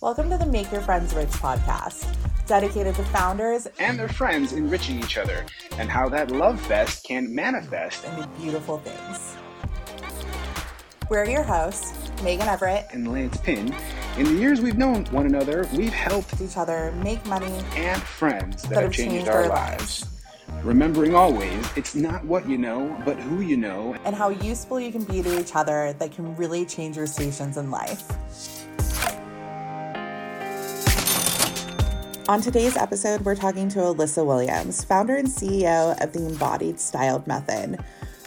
Welcome to the Make Your Friends Rich podcast, dedicated to founders and their friends enriching each other and how that love fest can manifest into beautiful things. We're your hosts, Megan Everett and Lance Pinn. In the years we've known one another, we've helped each other make money and friends that, that have changed, changed our, our lives. lives. Remembering always, it's not what you know, but who you know, and how useful you can be to each other that can really change your stations in life. On today's episode, we're talking to Elissa Williams, founder and CEO of the Embodied Style Method.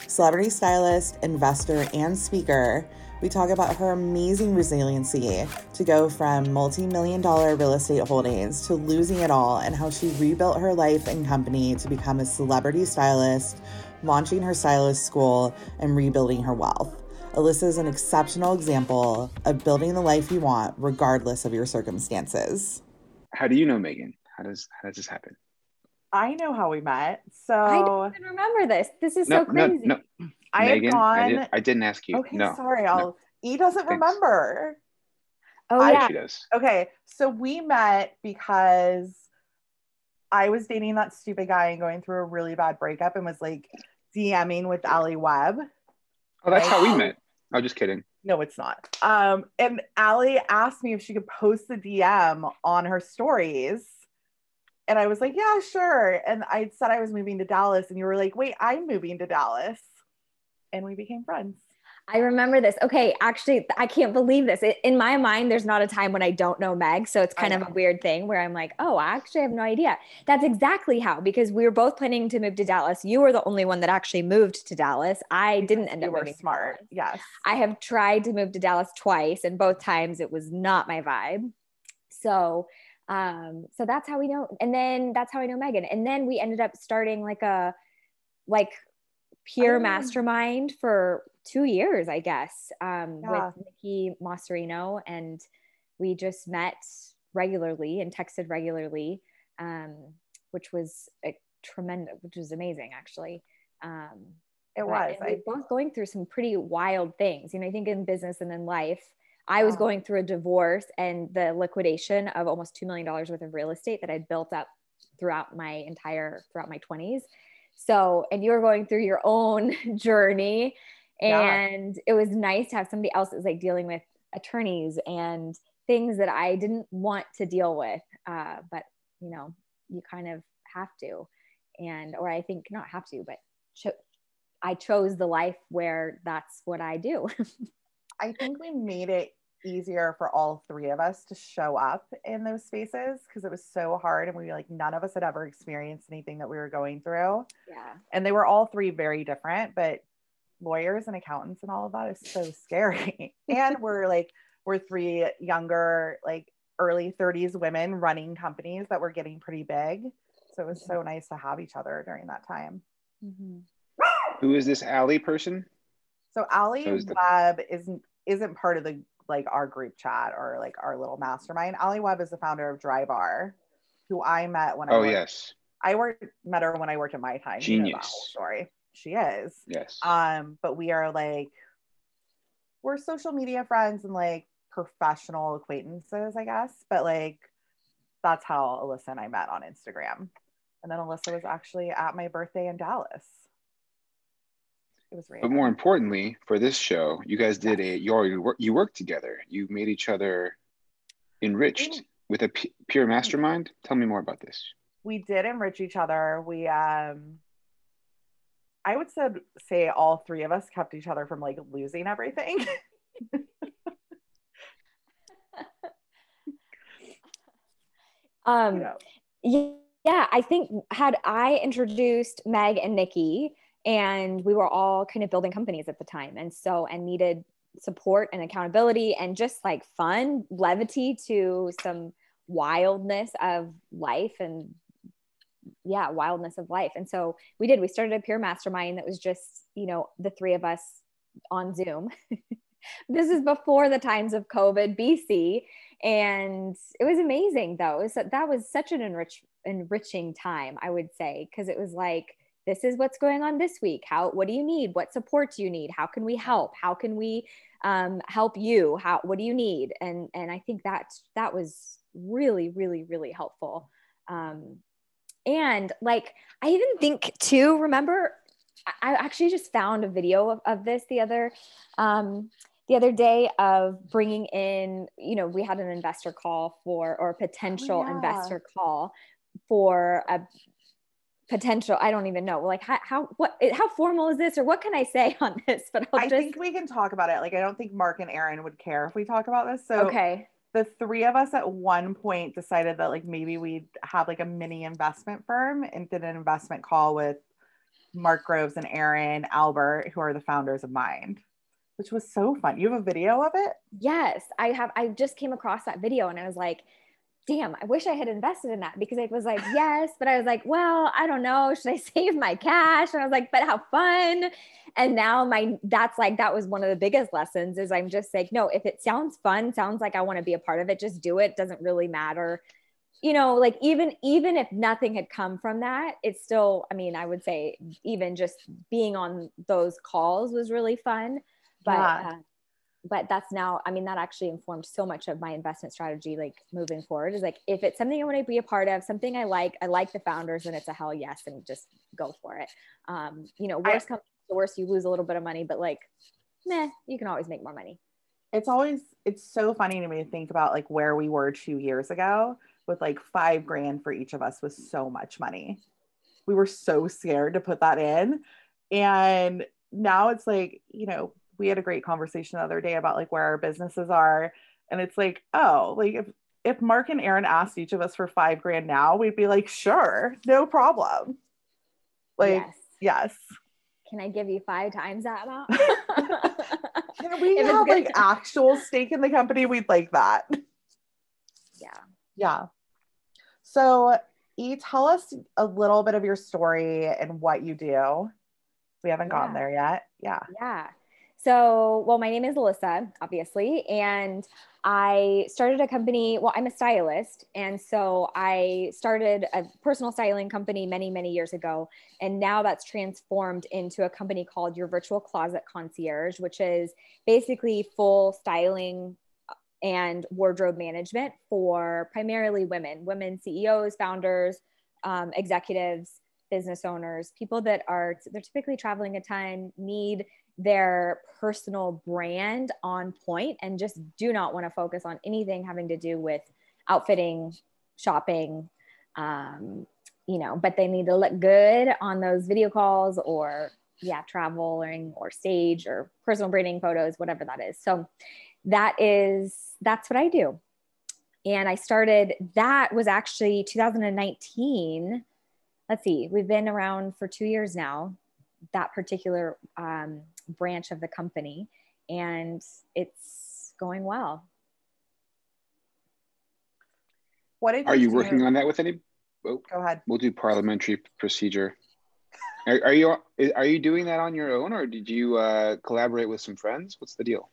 Celebrity stylist, investor, and speaker, we talk about her amazing resiliency to go from multi million dollar real estate holdings to losing it all and how she rebuilt her life and company to become a celebrity stylist, launching her stylist school, and rebuilding her wealth. Elissa is an exceptional example of building the life you want regardless of your circumstances how do you know Megan? How does how does this happen? I know how we met. So I don't even remember this. This is no, so crazy. No, no. I Megan, gone... I, did, I didn't ask you. Okay, no, sorry. I'll. No. E doesn't Thanks. remember. Oh I, yeah, she does. Okay, so we met because I was dating that stupid guy and going through a really bad breakup and was like DMing with Alli Webb. Oh, that's how we met. I'm just kidding. No, it's not. Um, and Alli asked me if she could post the DM on her stories. And I was like, yeah, sure. And I said I was moving to Dallas, and you were like, wait, I'm moving to Dallas. And we became friends. I remember this. Okay, actually, I can't believe this. in my mind, there's not a time when I don't know Meg. So it's kind of a weird thing where I'm like, oh, I actually have no idea. That's exactly how, because we were both planning to move to Dallas. You were the only one that actually moved to Dallas. I didn't end up moving. Smart. Yes. I have tried to move to Dallas twice, and both times it was not my vibe. So, um, so that's how we know. And then that's how I know Megan. And then we ended up starting like a, like peer oh. mastermind for two years, I guess, um, yeah. with Nikki Masserino. And we just met regularly and texted regularly, um, which was a tremendous, which was amazing, actually. Um, it was. I, both going through some pretty wild things. You know, I think in business and in life, I was going through a divorce and the liquidation of almost $2 million worth of real estate that I'd built up throughout my entire, throughout my 20s. So, and you were going through your own journey and yeah. it was nice to have somebody else that was like dealing with attorneys and things that I didn't want to deal with. Uh, but you know, you kind of have to, and or I think not have to, but cho- I chose the life where that's what I do. I think we made it easier for all three of us to show up in those spaces because it was so hard and we like none of us had ever experienced anything that we were going through. Yeah. And they were all three very different, but lawyers and accountants and all of that is so scary. and we're like, we're three younger, like early 30s women running companies that were getting pretty big. So it was so nice to have each other during that time. Mm-hmm. Who is this Alli person? So Alli so is the- Webb isn't isn't part of the like our group chat or like our little mastermind. Alli Webb is the founder of Drybar, who I met when I oh worked, yes I worked met her when I worked at my time. Genius you know story she is. Yes. Um, but we are like we're social media friends and like professional acquaintances, I guess. But like that's how Elissa and I met on Instagram. And then Elissa was actually at my birthday in Dallas. It was But more importantly, for this show, you guys did a you already work you worked together. You made each other enriched with a p- pure mastermind. Tell me more about this. We did enrich each other. We um I would say, say all three of us kept each other from like losing everything. um, you know. yeah, I think had I introduced Meg and Nikki, and we were all kind of building companies at the time, and so and needed support and accountability and just like fun levity to some wildness of life and yeah wildness of life. And so we did. We started a peer mastermind that was just you know the three of us on zoom. This is before the times of covid bc and it was amazing though. It was, that was such an enrich, enriching time i would say because it was like this is what's going on this week. How, what do you need? What support do you need? How can we help? How can we um, help you? How, what do you need? And, and I think that that was really, really, really helpful. Um, and like, I even think too, remember, I actually just found a video of, of this the other, um, the other day of bringing in, you know, we had an investor call for, or a potential oh, yeah. investor call for a potential i don't even know. Like how, how what eh, how formal is this or what can i say on this? But I'll i just... think we can talk about it. Like i don't think mark and aaron would care if we talk about this. So okay. the three of us at one point decided that like maybe we'd have like a mini investment firm and did an investment call with mark groves and aaron albert who are the founders of mind which was so fun. You have a video of it? Yes. I have i just came across that video and i was like damn, I wish I had invested in that because it was like, yes, but I was like, well, I don't know. Should I save my cash? And I was like, but how fun. And now my, that's like, that was one of the biggest lessons is I'm just like, no, if it sounds fun, sounds like I want to be a part of it, just do it. Doesn't really matter. You know, like even, even if nothing had come from that, it's still, I mean, I would say even just being on those calls was really fun. But yeah. uh, but that's now i mean that actually informed so much of my investment strategy like moving forward is like if it's something i want to be a part of something i like i like the founders and it's a hell yes and just go for it. Um you know worst comes to worst you lose a little bit of money but like meh you can always make more money. It's always it's so funny to me to think about like where we were two years ago with like five grand for each of us was so much money. We were so scared to put that in. And now it's like you know we had a great conversation the other day about like where our businesses are and it's like oh like if if mark and aaron asked each of us for five grand now we'd be like sure no problem. Like yes, yes. can i give you five times that amount? Can we if have like actual stake in the company we'd like that. Yeah. Yeah. So e tell us a little bit of your story and what you do. We haven't yeah. gotten there yet. Yeah. Yeah so, well, my name is Elissa, obviously, and I started a company. Well, I'm a stylist. And so I started a personal styling company many, many years ago. And now that's transformed into a company called Your Virtual Closet Concierge, which is basically full styling and wardrobe management for primarily women, women CEOs, founders, um, executives, business owners, people that are, they're typically traveling a ton, need their personal brand on point and just do not want to focus on anything having to do with outfitting, shopping, um, you know, but they need to look good on those video calls or yeah, traveling or stage or personal branding photos, whatever that is. So that is that's what I do. And I started that was actually 2019. Let's see, we've been around for two years now that particular um, branch of the company and it's going well. What are you working on that with any oh, go ahead. we'll do parliamentary procedure. Are, are, you are you doing that on your own or did you uh, collaborate with some friends? What's the deal?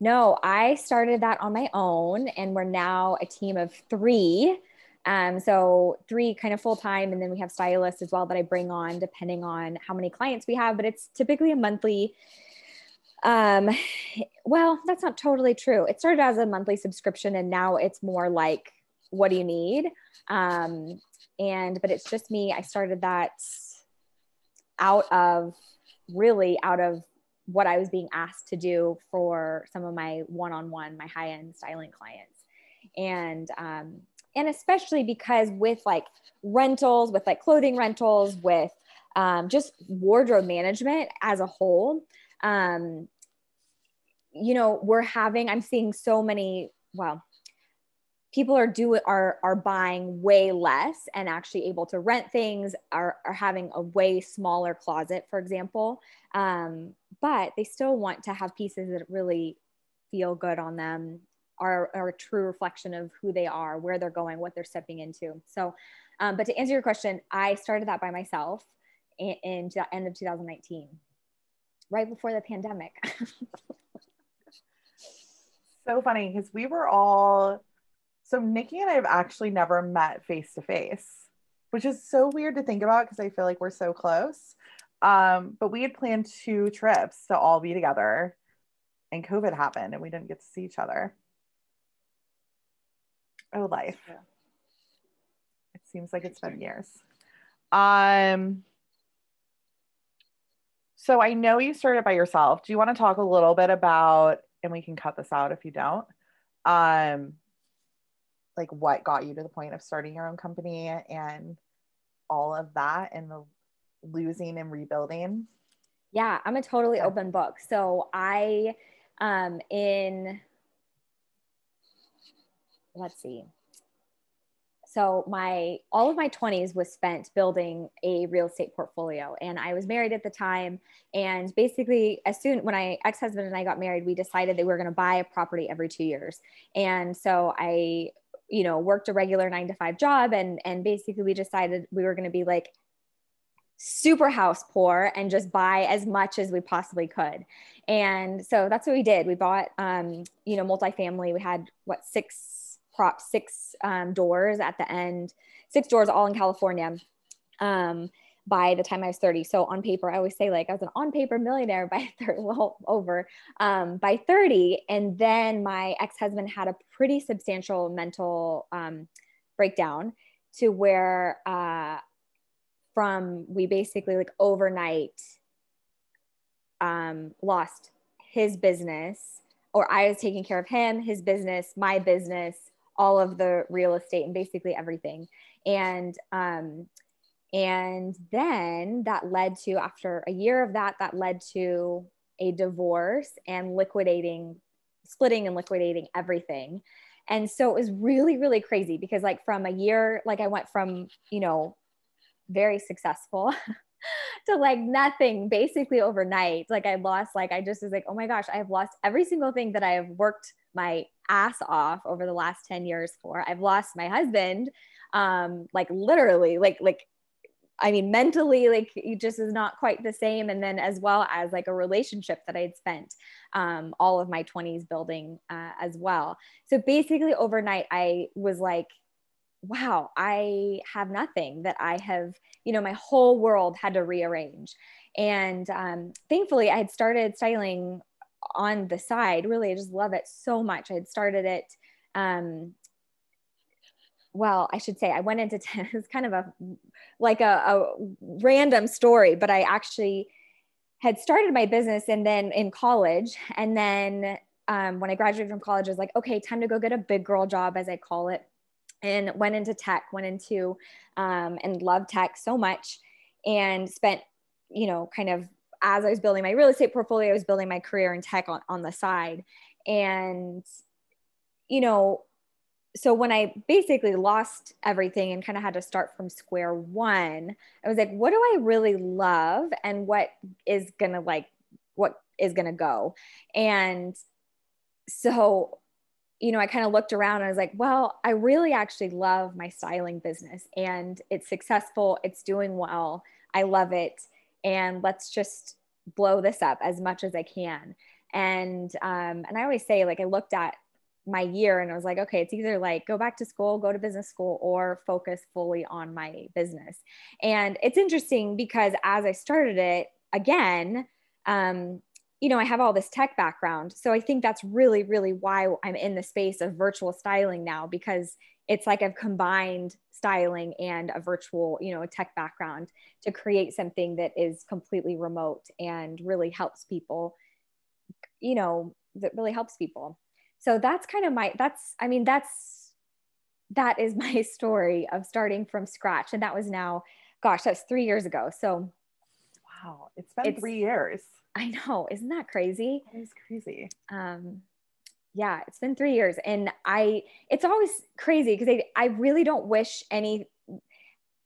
No i started that on my own and we're now a team of three um, so three kind of full time, and then we have stylists as well that I bring on depending on how many clients we have. But it's typically a monthly. Um, well, that's not totally true. It started as a monthly subscription, and now it's more like, what do you need? Um, and but it's just me. I started that out of really out of what I was being asked to do for some of my one-on-one, my high-end styling clients, and um, and especially because with like rentals with like clothing rentals with um, just wardrobe management as a whole um, you know we're having i'm seeing so many well people are doing are are buying way less and actually able to rent things are, are having a way smaller closet for example. Um, but they still want to have pieces that really feel good on them are, are a true reflection of who they are, where they're going, what they're stepping into. So, um, but to answer your question, I started that by myself in, in the end of 2019, right before the pandemic. so funny because we were all, so Nikki and I have actually never met face to face which is so weird to think about because I feel like we're so close. Um, but we had planned two trips to all be together, and COVID happened, and we didn't get to see each other. Oh, life. Yeah. It seems like it's been years. Um, so I know you started by yourself. Do you want to talk a little bit about, and we can cut this out if you don't, um, like what got you to the point of starting your own company and all of that and the losing and rebuilding? Yeah, I'm a totally open book. So I, um, in, let's see, so my all of my 20s was spent building a real estate portfolio and i was married at the time. And basically as soon when my ex-husband and i got married we decided that we were going to buy a property every two years. And so i you know worked a regular nine to five job and and basically we decided we were going to be like super house poor and just buy as much as we possibly could. And so that's what we did. We bought um you know multifamily. We had what six prop six um, doors at the end, six doors all in California. Um, by the time I was 30. So on paper, I always say like I was an on paper millionaire by 30, well, over um, by 30. And then my ex-husband had a pretty substantial mental um, breakdown to where uh, from we basically like overnight um, lost his business or I was taking care of him, his business, my business, all of the real estate and basically everything. And um, and then that led to after a year of that, that led to a divorce and liquidating, splitting and liquidating everything. And so it was really, really crazy because like from a year, like I went from, you know, very successful to like nothing basically overnight. Like I lost, like I just was like, oh my gosh, I have lost every single thing that I have worked my ass off over the last 10 years for. I've lost my husband, um, like literally, like, like, I mean, mentally, like it just is not quite the same. And then as well as like a relationship that I'd spent um, all of my 20s building uh, as well. So basically, overnight, I was like, wow, I have nothing that I have, you know, my whole world had to rearrange. And um, thankfully, I had started styling on the side. Really, I just love it so much. I had started it. Um, well, I should say I went into it's kind of a like a, a random story, but I actually had started my business and then in college, and then um, when I graduated from college, I was like, okay, time to go get a big girl job, as I call it, and went into tech, went into um, and loved tech so much, and spent you know kind of as I was building my real estate portfolio, I was building my career in tech on, on the side. And, you know, so when I basically lost everything and kind of had to start from square one, I was like, what do I really love and what is going to like, what is going to go? And so, you know, I kind of looked around and I was like, well, I really actually love my styling business and it's successful, it's doing well, I love it and let's just blow this up as much as I can. And um, and I always say like I looked at my year and I was like, okay, it's either like go back to school, go to business school, or focus fully on my business. And it's interesting because as I started it again, um, you know, I have all this tech background. So I think that's really, really why I'm in the space of virtual styling now because it's like I've combined styling and a virtual, you know, a tech background to create something that is completely remote and really helps people, you know, that really helps people. So that's kind of my, that's, I mean, that's, that is my story of starting from scratch. And that was now, gosh, that's three years ago. So, wow, it's been it's, three years. I know. Isn't that crazy? It is crazy. Um, yeah, it's been three years. And I, it's always crazy because I, I really don't wish any,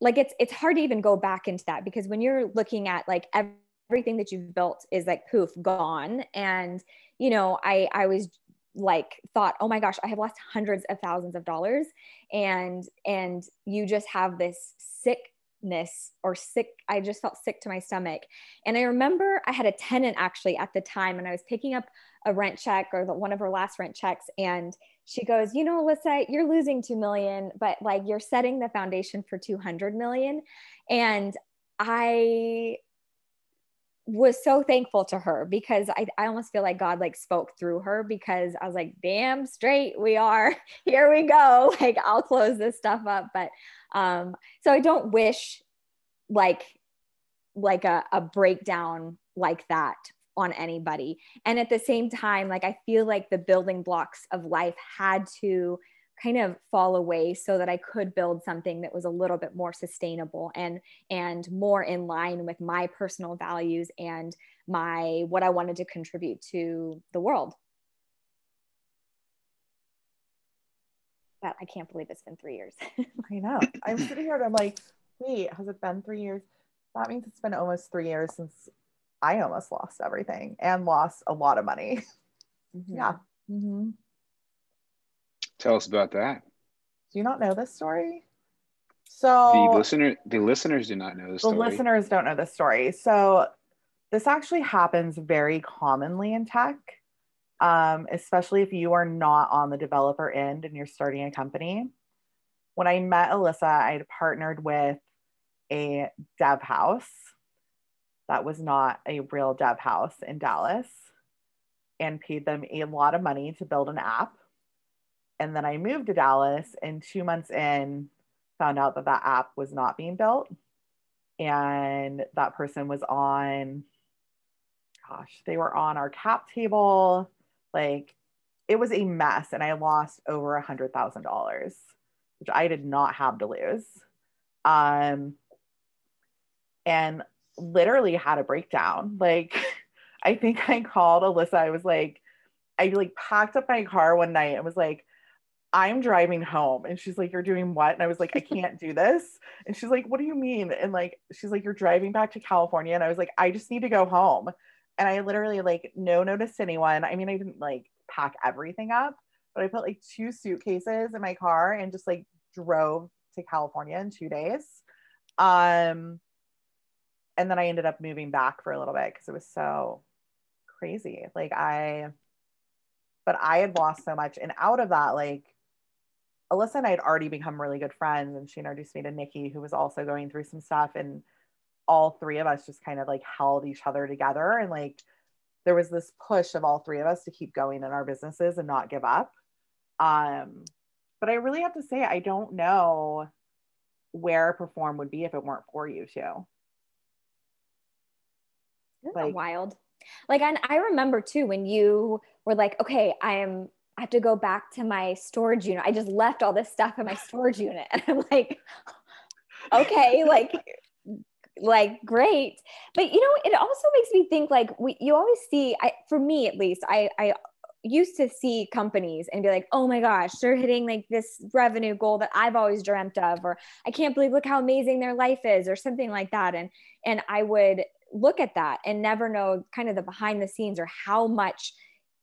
like it's, it's hard to even go back into that because when you're looking at like everything that you've built is like poof, gone. And, you know, I, I was like thought, oh my gosh, I have lost hundreds of thousands of dollars. And, and you just have this sick sickness or sick i just felt sick to my stomach and i remember i had a tenant actually at the time and i was picking up a rent check or the, one of her last rent checks and she goes, you know, Elissa, you're losing 2 million, but like you're setting the foundation for 200 million. And I was so thankful to her because I, I almost feel like God like spoke through her because I was like, damn straight we are. Here we go. Like I'll close this stuff up. But um, so I don't wish like like a, a breakdown like that on anybody. And at the same time, like I feel like the building blocks of life had to kind of fall away so that I could build something that was a little bit more sustainable and and more in line with my personal values and my what I wanted to contribute to the world. But I can't believe it's been three years. I know. I'm sitting here and I'm like, wait, has it been three years? That means it's been almost three years since I almost lost everything and lost a lot of money. Mm-hmm. Yeah. Mm-hmm. Tell us about that. Do you not know this story? So the listener, the listeners do not know this. The story. listeners don't know this story. So this actually happens very commonly in tech, um, especially if you are not on the developer end and you're starting a company. When I met Elissa, I had partnered with a dev house that was not a real dev house in Dallas and paid them a lot of money to build an app. And then I moved to Dallas and two months in, found out that that app was not being built. And that person was on, gosh, they were on our cap table. Like it was a mess. And I lost over a hundred thousand dollars, which I did not have to lose. Um, and literally had a breakdown. Like, I think I called Elissa. I was like, I like packed up my car one night and was like, I'm driving home. And she's like, You're doing what? And I was like, I can't do this. And she's like, What do you mean? And like, she's like, You're driving back to California. And I was like, I just need to go home. And I literally, like, no notice to anyone. I mean, I didn't like pack everything up, but I put like two suitcases in my car and just like drove to California in two days. Um, and then I ended up moving back for a little bit because it was so crazy. Like I, but I had lost so much. And out of that, like Elissa and I had already become really good friends. And she introduced me to Nikki, who was also going through some stuff. And all three of us just kind of like held each other together. And like there was this push of all three of us to keep going in our businesses and not give up. Um, but I really have to say, I don't know where perform would be if it weren't for you too like wild like and i remember too when you were like okay i am i have to go back to my storage unit. I just left all this stuff in my storage unit. And i'm like okay like like great. But you know it also makes me think like we you always see i for me at least i i used to see companies and be like, oh my gosh, they're hitting like this revenue goal that I've always dreamt of, or I can't believe look how amazing their life is, or something like that. And and I would look at that and never know kind of the behind the scenes or how much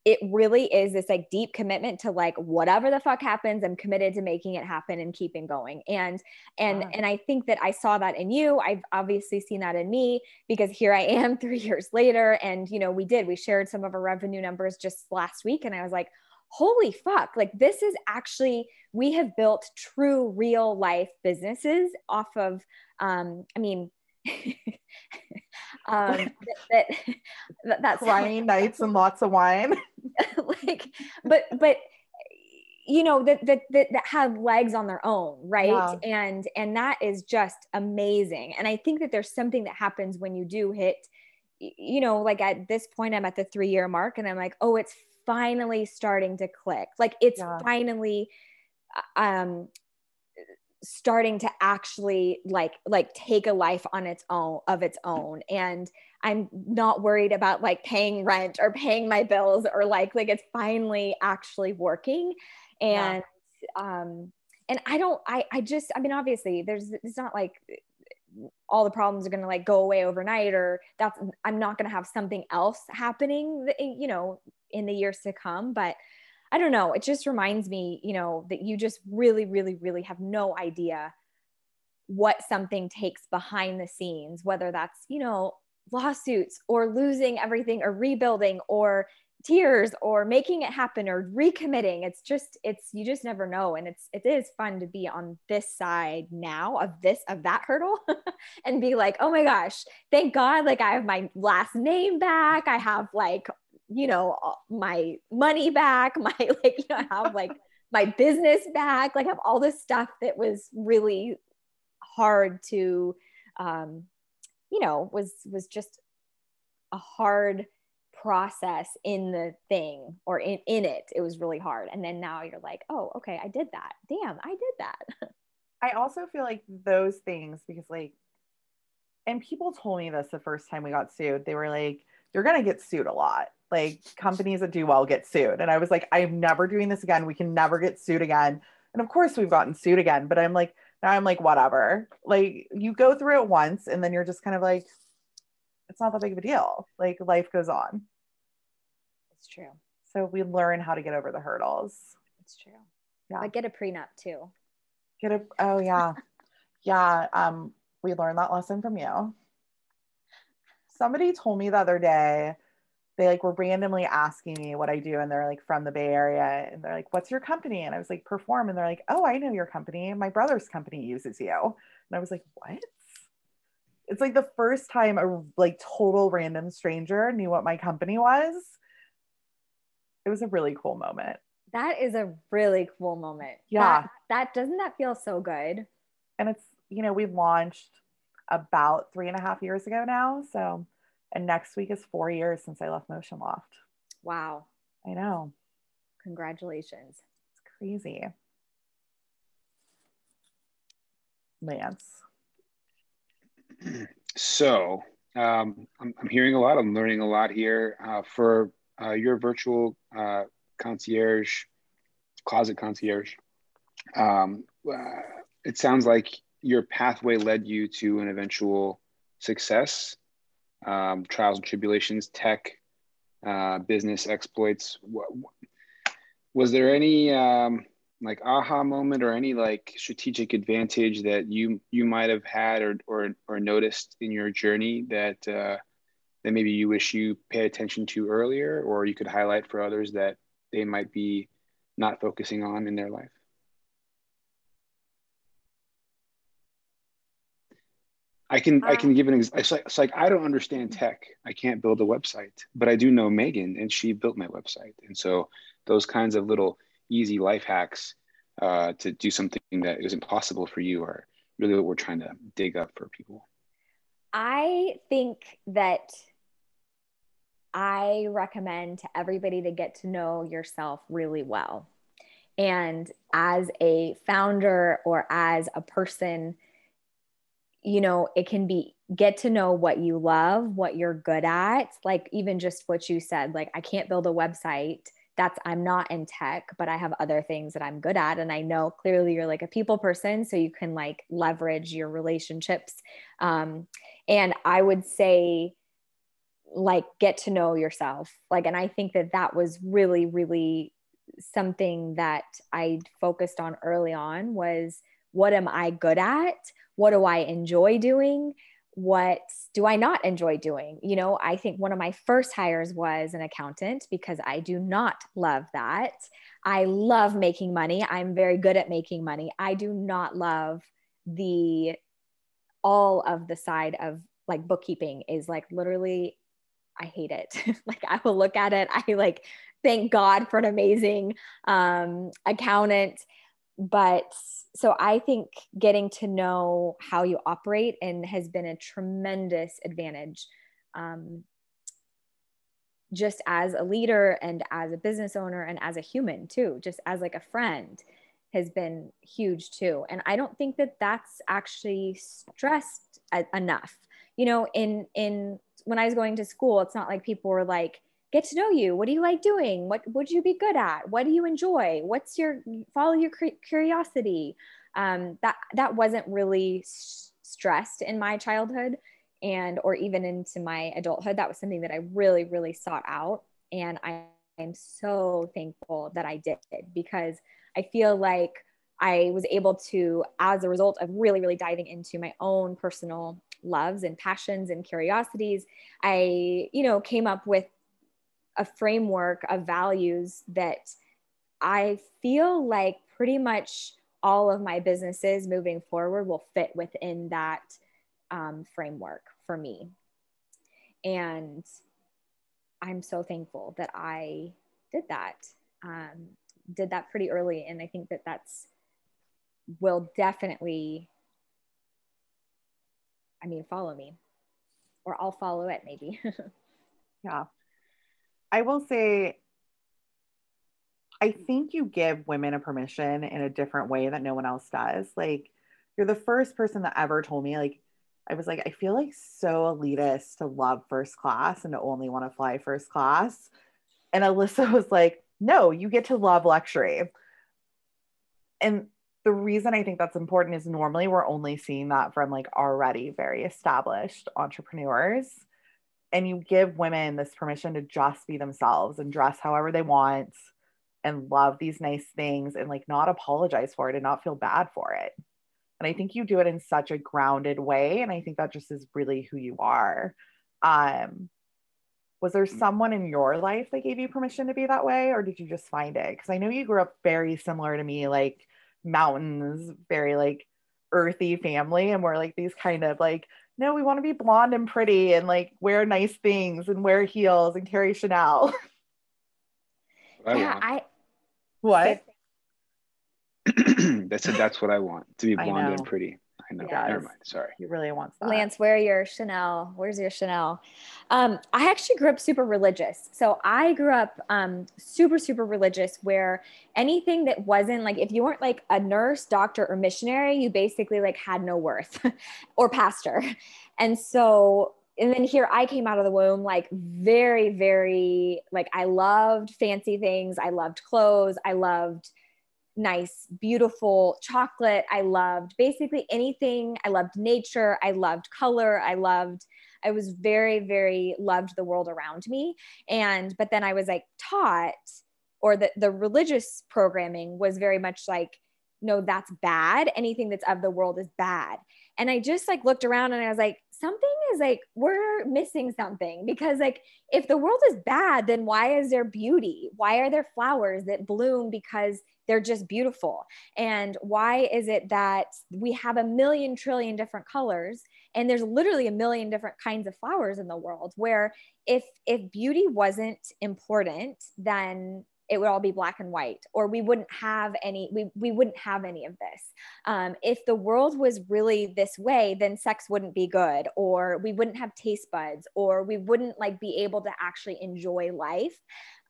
it really is this like deep commitment to like whatever the fuck happens i'm committed to making it happen and keeping going and and wow. and i think that i saw that in you i've obviously seen that in me because here i am 3 years later and you know we did we shared some of our revenue numbers just last week and i was like holy fuck like this is actually we have built true real life businesses off of um i mean um, that, that that's crying nights and lots of wine. like, but but you know that, that that that have legs on their own right yeah. and and that is just amazing and i think that there's something that happens when you do hit you know like at this point i'm at the three year mark and i'm like oh it's finally starting to click like it's yeah. finally uh, um starting to actually like like take a life on its own of its own. And i'm not worried about like paying rent or paying my bills or like like it's finally actually working. And yeah. um and i don't i i just i mean obviously there's it's not like all the problems are going to like go away overnight or that's i'm not going to have something else happening you know in the years to come. But I don't know. It just reminds me, you know, that you just really, really, really have no idea what something takes behind the scenes, whether that's, you know, lawsuits or losing everything or rebuilding or tears or making it happen or recommitting it's just it's you just never know and it's it is fun to be on this side now of this of that hurdle and be like oh my gosh thank god like i have my last name back i have like you know my money back my like you know i have like my business back like I have all this stuff that was really hard to um you know was was just a hard process in the thing or in, in it. It was really hard. And then now you're like oh okay i did that. Damn i did that. I also feel like those things because like and people told me this the first time we got sued. They were like you're going to get sued a lot like companies that do well get sued and i was like i'm never doing this again we can never get sued again and of course we've gotten sued again but i'm like now i'm like whatever like you go through it once and then you're just kind of like it's not that big of a deal like life goes on it's true. So we learn how to get over the hurdles. It's true. Yeah. But get a prenup too. Get a oh yeah. yeah. Um, we learned that lesson from you. Somebody told me the other day, they like were randomly asking me what I do, and they're like from the Bay Area, and they're like, "What's your company?" And I was like, "Perform," and they're like, "Oh, I know your company. My brother's company uses you." And I was like, "What?" It's like the first time a like total random stranger knew what my company was it was a really cool moment. That is a really cool moment. Yeah. That, that doesn't that feel so good? And it's, you know, we launched about three and a half years ago now. So, and next week is four years since I left Motion Loft. Wow. I know. Congratulations. It's crazy. Lance. So, um, I'm, I'm, hearing a lot. I'm learning a lot here. Uh, for uh, your virtual uh, concierge, closet concierge. Um, uh, it sounds like your pathway led you to an eventual success, um, trials and tribulations, tech, uh, business exploits. What, Was there any um, like aha moment or any like strategic advantage that you you might have had or or, or noticed in your journey that uh, that maybe you wish you pay attention to earlier or you could highlight for others that they might be not focusing on in their life? I can I can give an example. It's like, it's like I don't understand tech. I can't build a website, but I do know Megan, and she built my website. And so those kinds of little easy life hacks uh, to do something that is impossible for you are really what we're trying to dig up for people. I think that I recommend to everybody to get to know yourself really well. And as a founder or as a person, you know, it can be get to know what you love, what you're good at, like even just what you said, like, I can't build a website. That's, I'm not in tech, but I have other things that I'm good at. And I know clearly you're like a people person, so you can like leverage your relationships. Um, and I would say, like get to know yourself like and i think that that was really really something that i focused on early on was what am i good at what do i enjoy doing what do i not enjoy doing you know i think one of my first hires was an accountant because i do not love that i love making money i'm very good at making money i do not love the all of the side of like bookkeeping is like literally I hate it. like I will look at it. I like thank God for an amazing um, accountant. But so I think getting to know how you operate and has been a tremendous advantage. Um, just as a leader and as a business owner and as a human too, just as like a friend has been huge too. And I don't think that that's actually stressed enough. You know, in in when I was going to school, it's not like people were like, get to know you. What do you like doing? What would you be good at? What do you enjoy? What's your follow your curiosity? Um, that that wasn't really stressed in my childhood and or even into my adulthood. That was something that I really really sought out, and I am so thankful that I did because I feel like I was able to, as a result of really, really diving into my own personal loves and passions and curiosities, I, you know, came up with a framework of values that I feel like pretty much all of my businesses moving forward will fit within that um, framework for me. And I'm so thankful that I did that. Um, did that pretty early. And I think that that's will definitely, I mean, follow me or I'll follow it maybe. yeah. I will say, I think you give women a permission in a different way that no one else does. Like, you're the first person that ever told me, like, I was like, I feel like so elitist to love first class and to only want to fly first class. And Elissa was like, no, you get to love luxury. And the reason I think that's important is normally we're only seeing that from like already very established entrepreneurs. And you give women this permission to just be themselves and dress however they want and love these nice things and like not apologize for it and not feel bad for it. And I think you do it in such a grounded way. And I think that just is really who you are. Um, was there someone in your life that gave you permission to be that way, or did you just find it? Because I know you grew up very similar to me, like mountains, very like earthy family, and we're like these kind of like, no, we want to be blonde and pretty and like wear nice things and wear heels and carry Chanel. yeah, I what? They said that's what I want to be blonde and pretty. I know. Yes. Never mind. Sorry. He really wants that. Lance, where are your Chanel? Where's your Chanel? Um, I actually grew up super religious. So I grew up um, super, super religious where anything that wasn't like, if you weren't like a nurse, doctor, or missionary, you basically like had no worth or pastor. And so and then here I came out of the womb like very, very like I loved fancy things. I loved clothes. I loved nice, beautiful chocolate. I loved basically anything. I loved nature. I loved color. I loved, I was very, very loved the world around me. And, but then I was like taught, or the, the religious programming was very much like, no, that's bad. Anything that's of the world is bad. And I just like looked around and I was like, something is like, we're missing something because, like, if the world is bad, then why is there beauty? Why are there flowers that bloom because they're just beautiful? And why is it that we have a million trillion different colors and there's literally a million different kinds of flowers in the world where if if beauty wasn't important, then it would all be black and white or we wouldn't have any we, we wouldn't have any of this um, if the world was really this way then sex wouldn't be good or we wouldn't have taste buds or we wouldn't like be able to actually enjoy life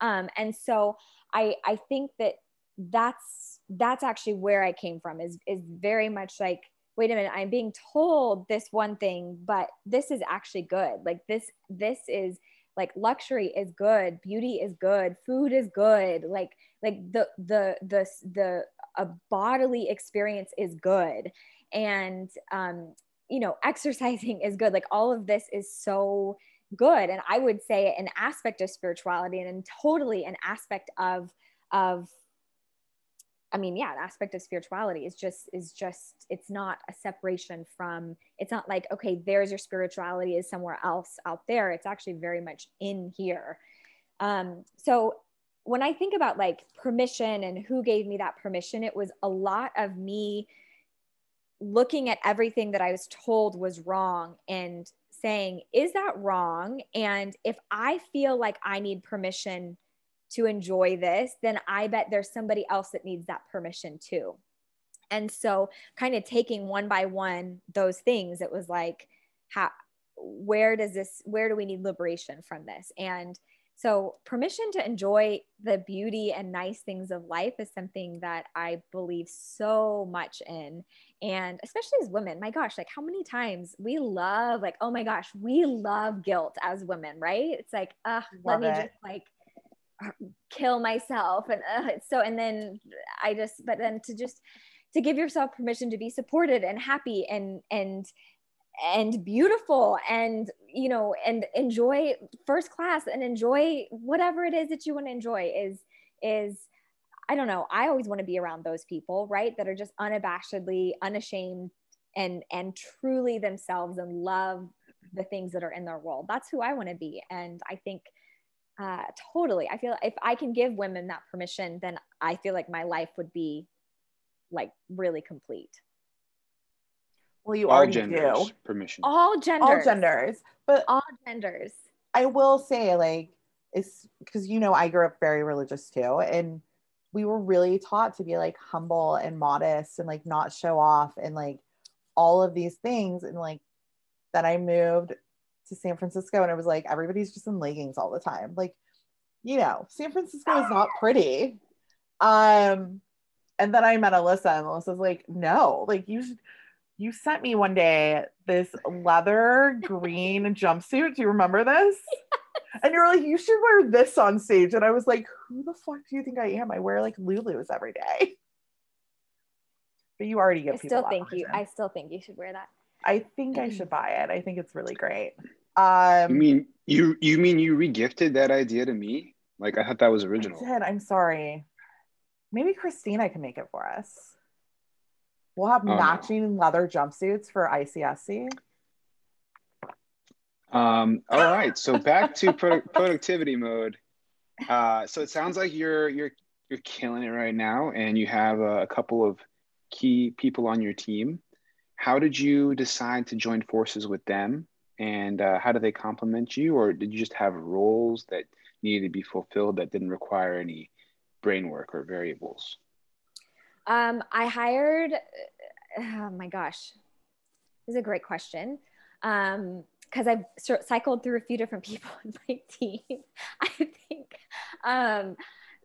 um, and so i i think that that's that's actually where i came from is is very much like wait a minute i'm being told this one thing but this is actually good. Like this this is like luxury is good beauty is good food is good. Like like the the the the a bodily experience is good. And um you know exercising is good. Like all of this is so good. And i would say an aspect of spirituality and totally an aspect of of I mean, yeah, an aspect of spirituality is just is just it's not a separation from it's not like okay, there's your spirituality is somewhere else out there. It's actually very much in here. Um, so when I think about like permission and who gave me that permission, it was a lot of me looking at everything that I was told was wrong and saying, is that wrong? And if I feel like I need permission to enjoy this, then I bet there's somebody else that needs that permission too. And so, kind of taking one by one those things, it was like, how, where does this, where do we need liberation from this? And so, permission to enjoy the beauty and nice things of life is something that I believe so much in. And especially as women, my gosh, like how many times we love, like, oh my gosh, we love guilt as women, right? It's like, uh, let me just like kill myself and uh, so and then i just but then to just to give yourself permission to be supported and happy and and and beautiful and you know and enjoy first class and enjoy whatever it is that you want to enjoy is is i don't know i always want to be around those people right that are just unabashedly unashamed and and truly themselves and love the things that are in their world. That's who i want to be and i think Uh, totally. I feel if I can give women that permission, then I feel like my life would be like really complete. Well, you all already genders, do. Permission. All genders. All genders. But all genders. I will say, like, it's because you know I grew up very religious too, and we were really taught to be like humble and modest and like not show off and like all of these things. And like then I moved to San Francisco and it was like everybody's just in leggings all the time. Like, you know, San Francisco is not pretty. Um, and then I met Elissa and Elissa's like, no, like you should you sent me one day this leather green jumpsuit. Do you remember this? And you're like, you should wear this on stage. And I was like, who the fuck do you think I am? I wear like Lulu's every day. But you already give I still think you I still think you should wear that. I think I should buy it. I think it's really great. Um, you mean you you mean you regifted that idea to me? Like I thought that was original. I did. I'm sorry. Maybe Christina can make it for us. We'll have oh, matching no. leather jumpsuits for ICSC. Um, all right, so back to pro- productivity mode. Uh, so it sounds like you're you're you're killing it right now, and you have a, a couple of key people on your team. How did you decide to join forces with them, and uh, how do they complement you, or did you just have roles that needed to be fulfilled that didn't require any brain work or variables? Um, I hired. Oh my gosh, this is a great question. Um, because I've cycled through a few different people in my team. I think. Um,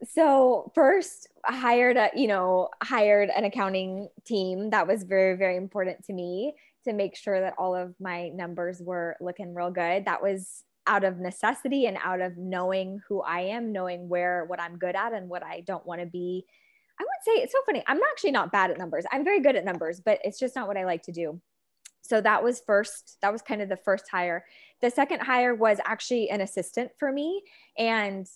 so first I hired a, you know, hired an accounting team that was very, very important to me to make sure that all of my numbers were looking real good. That was out of necessity and out of knowing who I am, knowing where what I'm good at and what I don't want to be. I would say it's so funny. I'm actually not bad at numbers. I'm very good at numbers, but it's just not what I like to do. So that was first, that was kind of the first hire. The second hire was actually an assistant for me. And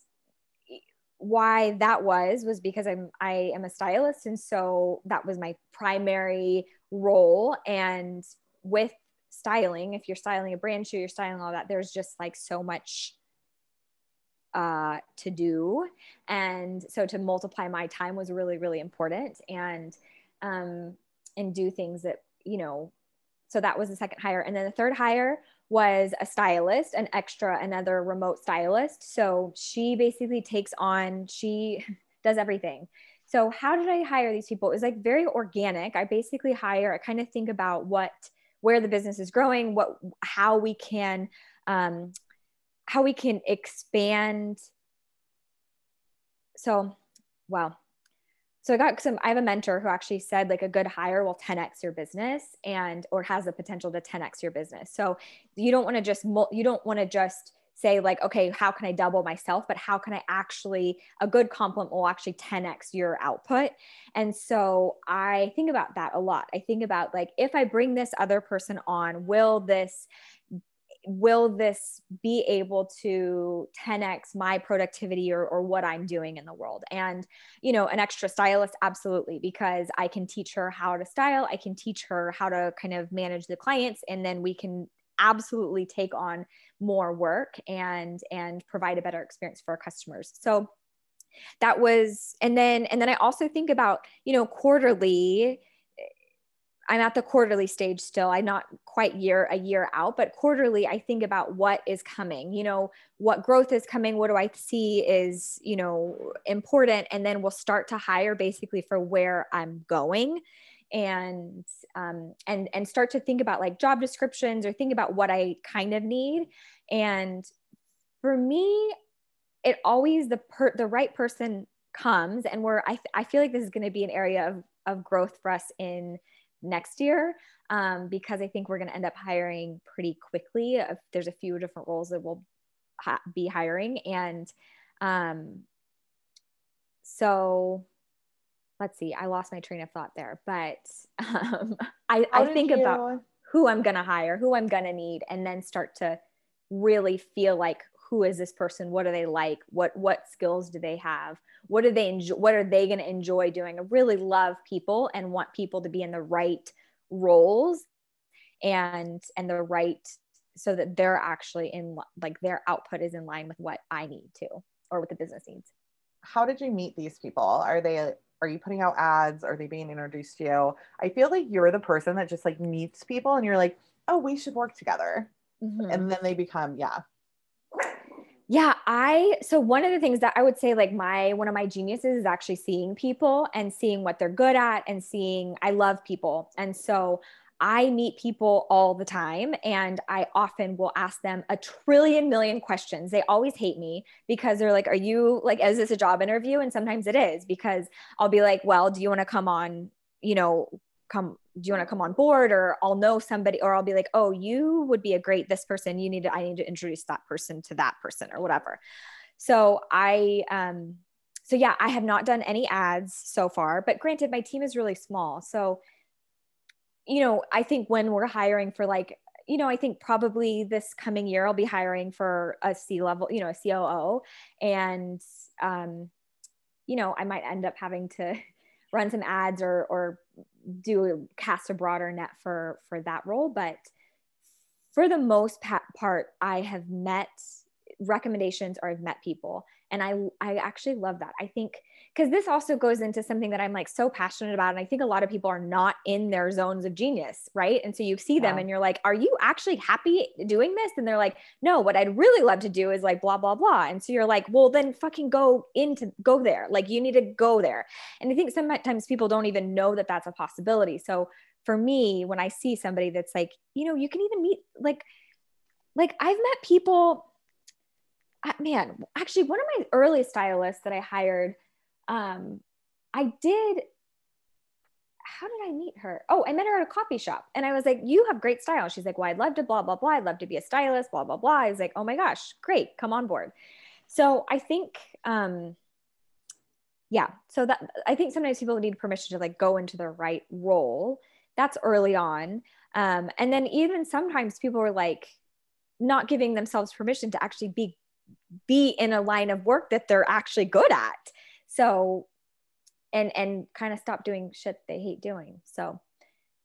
why that was was because I'm I am a stylist and so that was my primary role and with styling if you're styling a brand shoe you're styling all that there's just like so much uh, to do and so to multiply my time was really really important and um, and do things that you know so that was the second hire. And then the third hire was a stylist, an extra, another remote stylist. So she basically takes on, she does everything. So how did I hire these people? It was like very organic. I basically hire, I kind of think about what, where the business is growing, what, how we can, um, how we can expand. So, wow so I got some, I have a mentor who actually said like a good hire will 10x your business and, or has the potential to 10x your business. So you don't want to just, you don't want to just say like, okay, how can I double myself? But how can I actually, a good compliment will actually 10x your output. And so I think about that a lot. I think about like, if I bring this other person on, will this will this be able to 10x my productivity or, or what i'm doing in the world? And you know an extra stylist absolutely because i can teach her how to style i can teach her how to kind of manage the clients and then we can absolutely take on more work and and provide a better experience for our customers. So that was and then and then i also think about you know quarterly I'm at the quarterly stage still. I'm not quite year a year out, but quarterly I think about what is coming, you know, what growth is coming, what do I see is, you know, important and then we'll start to hire basically for where I'm going and um, and and start to think about like job descriptions or think about what I kind of need and for me it always the per the right person comes and where I, I feel like this is going to be an area of, of growth for us in next year um, because I think we're going to end up hiring pretty quickly. If there's a few different roles that we'll ha- be hiring. And um, so let's see, I lost my train of thought there, but um, I, I think you... about who I'm going to hire, who I'm going to need, and then start to really feel like who is this person what are they like what what skills do they have what do they enjoy what are they going to enjoy doing i really love people and want people to be in the right roles and and the right so that they're actually in like their output is in line with what I need to or what the business needs. How did you meet these people? Are they are you putting out ads? Are they being introduced to you? I feel like you're the person that just like meets people and you're like, oh, we should work together. Mm-hmm. And then they become, yeah. I so one of the things that I would say like my one of my geniuses is actually seeing people and seeing what they're good at and seeing I love people. And so I meet people all the time and I often will ask them a trillion million questions. They always hate me because they're like, Are you like, is this a job interview? And sometimes it is because I'll be like, Well, do you want to come on, you know, come, do you want to come on board? Or I'll know somebody, or I'll be like, Oh, you would be a great this person. You need to, I need to introduce that person to that person or whatever. So I, um, so yeah, I have not done any ads so far, but granted, my team is really small. So you know, I think when we're hiring for like, you know, I think probably this coming year I'll be hiring for a C level, you know, a COO. And, um, you know, I might end up having to run some ads or, or do cast a broader net for, for that role. But for the most part, I have met recommendations or I've met people. And I, I actually love that. I think because this also goes into something that I'm like so passionate about. And I think a lot of people are not in their zones of genius, right? And so you see them and you're like, are you actually happy doing this? And they're like, no, what I'd really love to do is like blah, blah, blah. And so you're like, well, then fucking go into, go there. Like you need to go there. And I think sometimes people don't even know that that's a possibility. So for me, when I see somebody that's like, you know, you can even meet like, like I've met people, man, actually one of my early stylists that I hired, um, I did. How did I meet her? Oh, I met her at a coffee shop and I was like, You have great style. She's like, Well, I'd love to blah, blah, blah. I'd love to be a stylist, blah, blah, blah. I was like, Oh my gosh, great. Come on board. So I think, um, yeah. So that I think sometimes people need permission to like go into the right role. That's early on. Um, and then even sometimes people are like not giving themselves permission to actually be be in a line of work that they're actually good at. So and and kind of stop doing shit they hate doing. So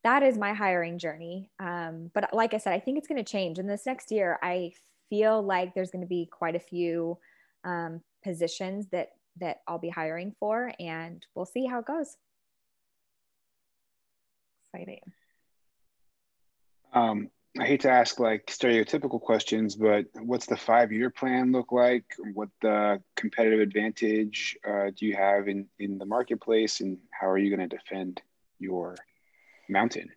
that is my hiring journey. Um, but like i said i think it's going to change. In this next year i feel like there's going to be quite a few um, positions that that i'll be hiring for and we'll see how it goes. Exciting. Um, I hate to ask like stereotypical questions, but what's the five year plan look like? What the competitive advantage uh, do you have in, in the marketplace? And how are you going to defend your mountain?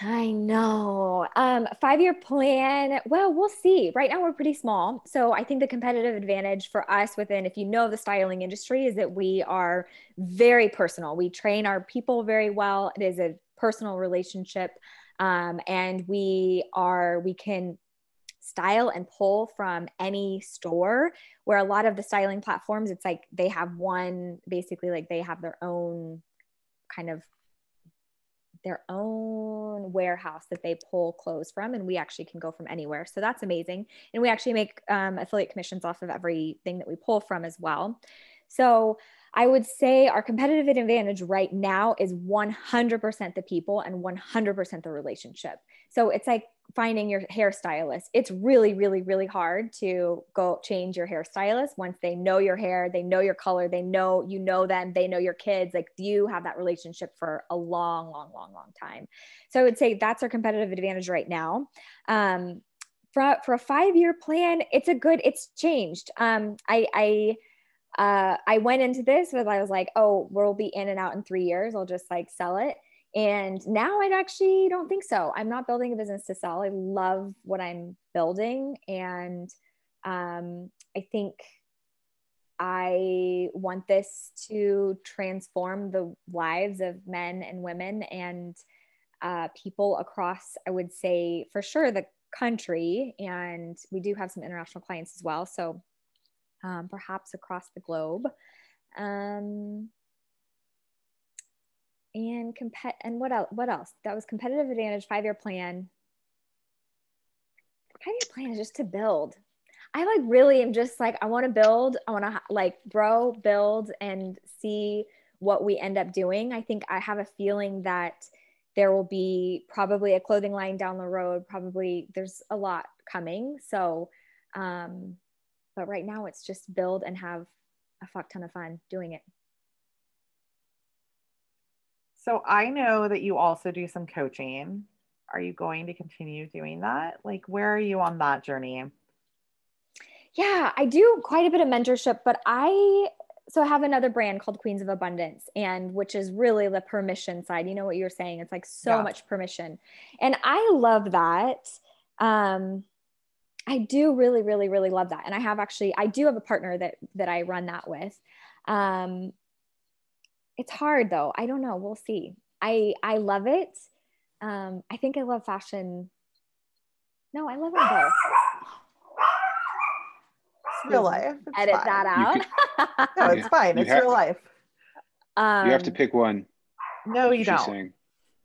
I know. Um, five year plan. Well, we'll see. Right now, we're pretty small. So I think the competitive advantage for us within, if you know the styling industry, is that we are very personal. We train our people very well. It is a personal relationship um, and we are we can style and pull from any store where a lot of the styling platforms it's like they have one basically like they have their own kind of their own warehouse that they pull clothes from and we actually can go from anywhere. So that's amazing. And we actually make um, affiliate commissions off of everything that we pull from as well. So I would say our competitive advantage right now is 100% the people and 100% the relationship. So it's like finding your hairstylist. It's really, really, really hard to go change your hairstylist once they know your hair, they know your color, they know you know them, they know your kids. Like you have that relationship for a long, long, long, long time. So I would say that's our competitive advantage right now. Um, for, for a five year plan, it's a good, it's changed. Um, I, I, uh, I went into this with I was like, oh, we'll be in and out in three years. I'll just like sell it. And now I actually don't think so. I'm not building a business to sell. I love what I'm building. And um, I think I want this to transform the lives of men and women and uh, people across, I would say, for sure, the country. And we do have some international clients as well. So um, perhaps across the globe. Um, and compet and what else? What else? That was competitive advantage, five year plan. Five year plan is just to build. I like really am just like I want to build. I want to like grow, build, and see what we end up doing. I think I have a feeling that there will be probably a clothing line down the road. Probably there's a lot coming. So, um, but right now it's just build and have a fuck ton of fun doing it. So I know that you also do some coaching. Are you going to continue doing that? Like, where are you on that journey? Yeah, I do quite a bit of mentorship, but I so I have another brand called Queens of Abundance, and which is really the permission side. You know what you're saying? It's like so yeah. much permission, and I love that. Um, I do really, really, really love that, and I have actually I do have a partner that that I run that with. Um, it's hard though. I don't know. We'll see. I I love it. Um, I think I love fashion. No, I love them both. It's real life. It's Edit fine. that out. no, it's fine. It's have, real life. Um, you have to pick one. No, you don't. Saying.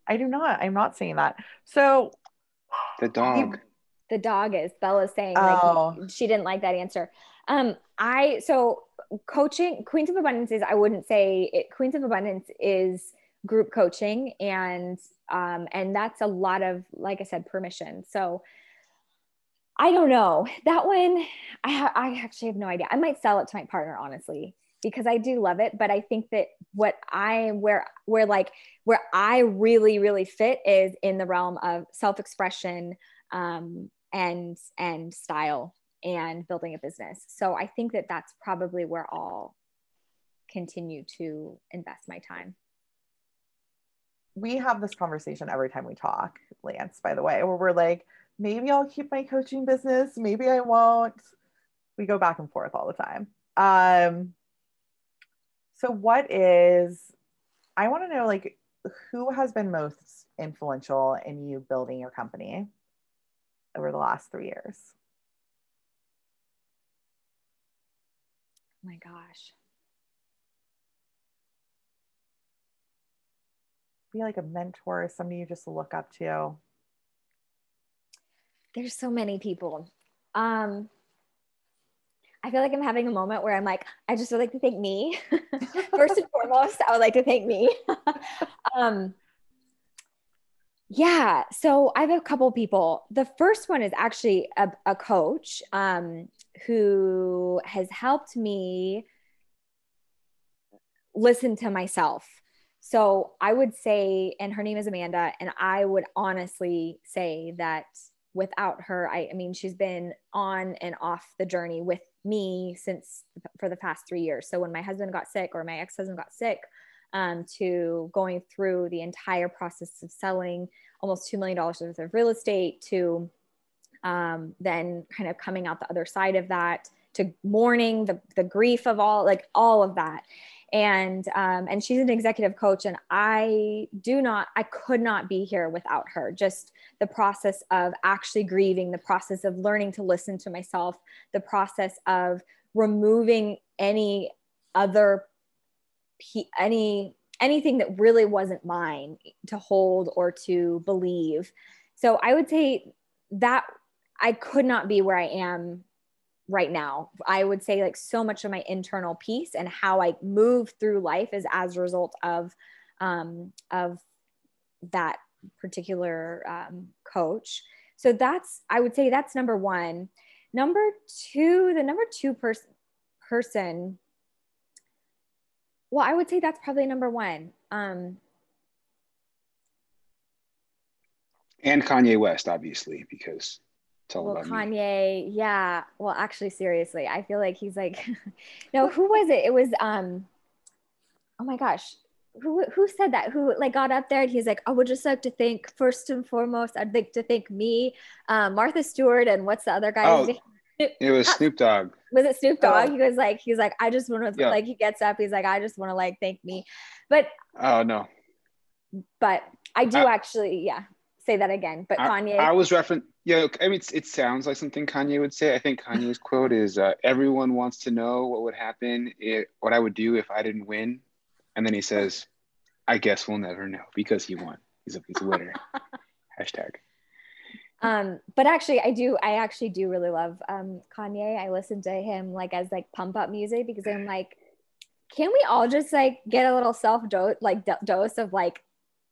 I do not. I'm not saying that. So the dog. The dog is Bella's saying oh. like she didn't like that answer. Um, I so coaching Queens of Abundance is I wouldn't say it, Queens of Abundance is group coaching and um, and that's a lot of like I said permission. So I don't know that one. I ha- I actually have no idea. I might sell it to my partner honestly because I do love it. But I think that what I where where like where I really really fit is in the realm of self expression um, and and style and building a business. So I think that that's probably where I'll continue to invest my time. We have this conversation every time we talk, Lance, by the way, where we're like, maybe I'll keep my coaching business, maybe I won't. We go back and forth all the time. Um, so, what is, I want to know, like, who has been most influential in you building your company over the last three years? Oh my gosh. Be like a mentor, somebody you just look up to. There's so many people. Um, I feel like I'm having a moment where I'm like, I just would like to thank me. First and foremost, I would like to thank me. um, yeah, so I have a couple people. The first one is actually a, a coach um, who has helped me listen to myself. So I would say, and her name is Amanda, and I would honestly say that without her, I, I mean, she's been on and off the journey with me since for the past three years. So when my husband got sick or my ex husband got sick, um, to going through the entire process of selling almost $2 million worth of real estate to um, then kind of coming out the other side of that to mourning the, the grief of all like all of that. And um, and she's an executive coach and i do not i could not be here without her. Just the process of actually grieving the process of learning to listen to myself the process of removing any other any anything that really wasn't mine to hold or to believe. So I would say that I could not be where I am right now. I would say like so much of my internal peace and how I move through life is as a result of um, of that particular um, coach. So that's I would say that's number one. Number two, the number two person person well, I would say that's probably number one. Um, and Kanye West, obviously, because it's all well, about Kanye, me. yeah. Well, actually, seriously, I feel like he's like, no, who was it? It was, um, oh my gosh, who who said that? Who like got up there and he's like, I would just like to thank first and foremost, I'd like to thank me, um, Martha Stewart, and what's the other guy? Oh, it was Snoop Dogg. Was it Snoop Dogg? Oh. He was like, he's like, I just want to yeah. like he gets up, he's like, I just want to like thank me. But oh no. But I do I, actually, yeah, say that again. But I, Kanye. I was referring yeah, I mean it sounds like something Kanye would say. I think Kanye's quote is uh, everyone wants to know what would happen if what I would do if I didn't win. And then he says, I guess we'll never know because he won. He's a, he's a winner. Hashtag. Um, but actually, I do. I actually do really love um, Kanye. I listen to him like as like pump up music because I'm like, can we all just like get a little self dose, like do- dose of like